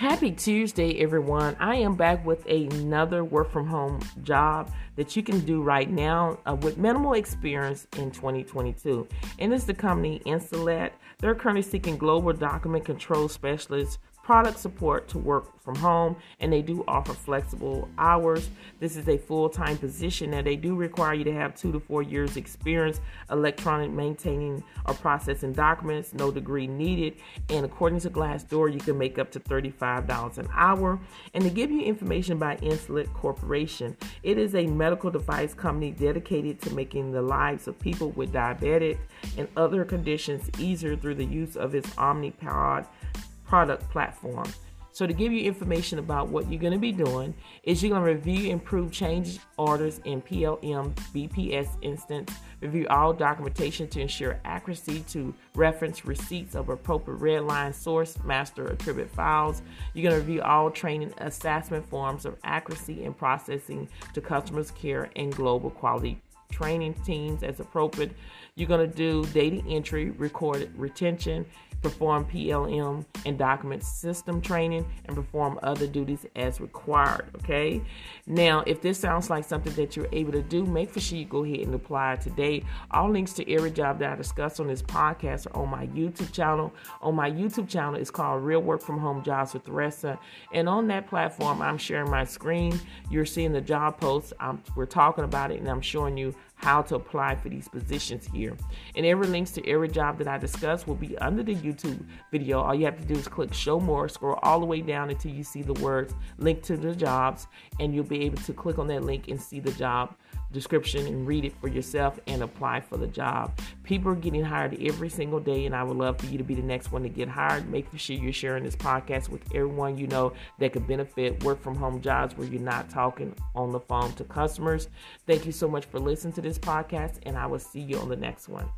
Happy Tuesday, everyone. I am back with another work from home job that you can do right now uh, with minimal experience in 2022. And it's the company Insulet. They're currently seeking global document control specialists product support to work from home, and they do offer flexible hours. This is a full time position. Now, they do require you to have two to four years' experience electronic maintaining or processing documents, no degree needed. And according to Glassdoor, you can make up to $35 an hour. And to give you information by Insulet Corporation, it is a medical device company dedicated to making the lives of people with diabetic and other conditions easier through the use of its Omnipod product platform. So to give you information about what you're going to be doing is you're going to review improve change orders in PLM BPS instance, review all documentation to ensure accuracy to reference receipts of appropriate red line source master attribute files. You're going to review all training assessment forms of accuracy and processing to customers care and global quality training teams as appropriate. You're going to do data entry, recorded retention, perform PLM and document system training, and perform other duties as required. Okay. Now, if this sounds like something that you're able to do, make for sure you go ahead and apply today. All links to every job that I discuss on this podcast are on my YouTube channel. On my YouTube channel, it's called Real Work from Home Jobs with Theresa. And on that platform, I'm sharing my screen. You're seeing the job posts. I'm, we're talking about it, and I'm showing you how to apply for these positions here. And every links to every job that I discuss will be under the YouTube video. All you have to do is click show more, scroll all the way down until you see the words link to the jobs, and you'll be able to click on that link and see the job description and read it for yourself and apply for the job. People are getting hired every single day, and I would love for you to be the next one to get hired. Make sure you're sharing this podcast with everyone you know that could benefit work from home jobs where you're not talking on the phone to customers. Thank you so much for listening to this podcast, and I will see you on the next one.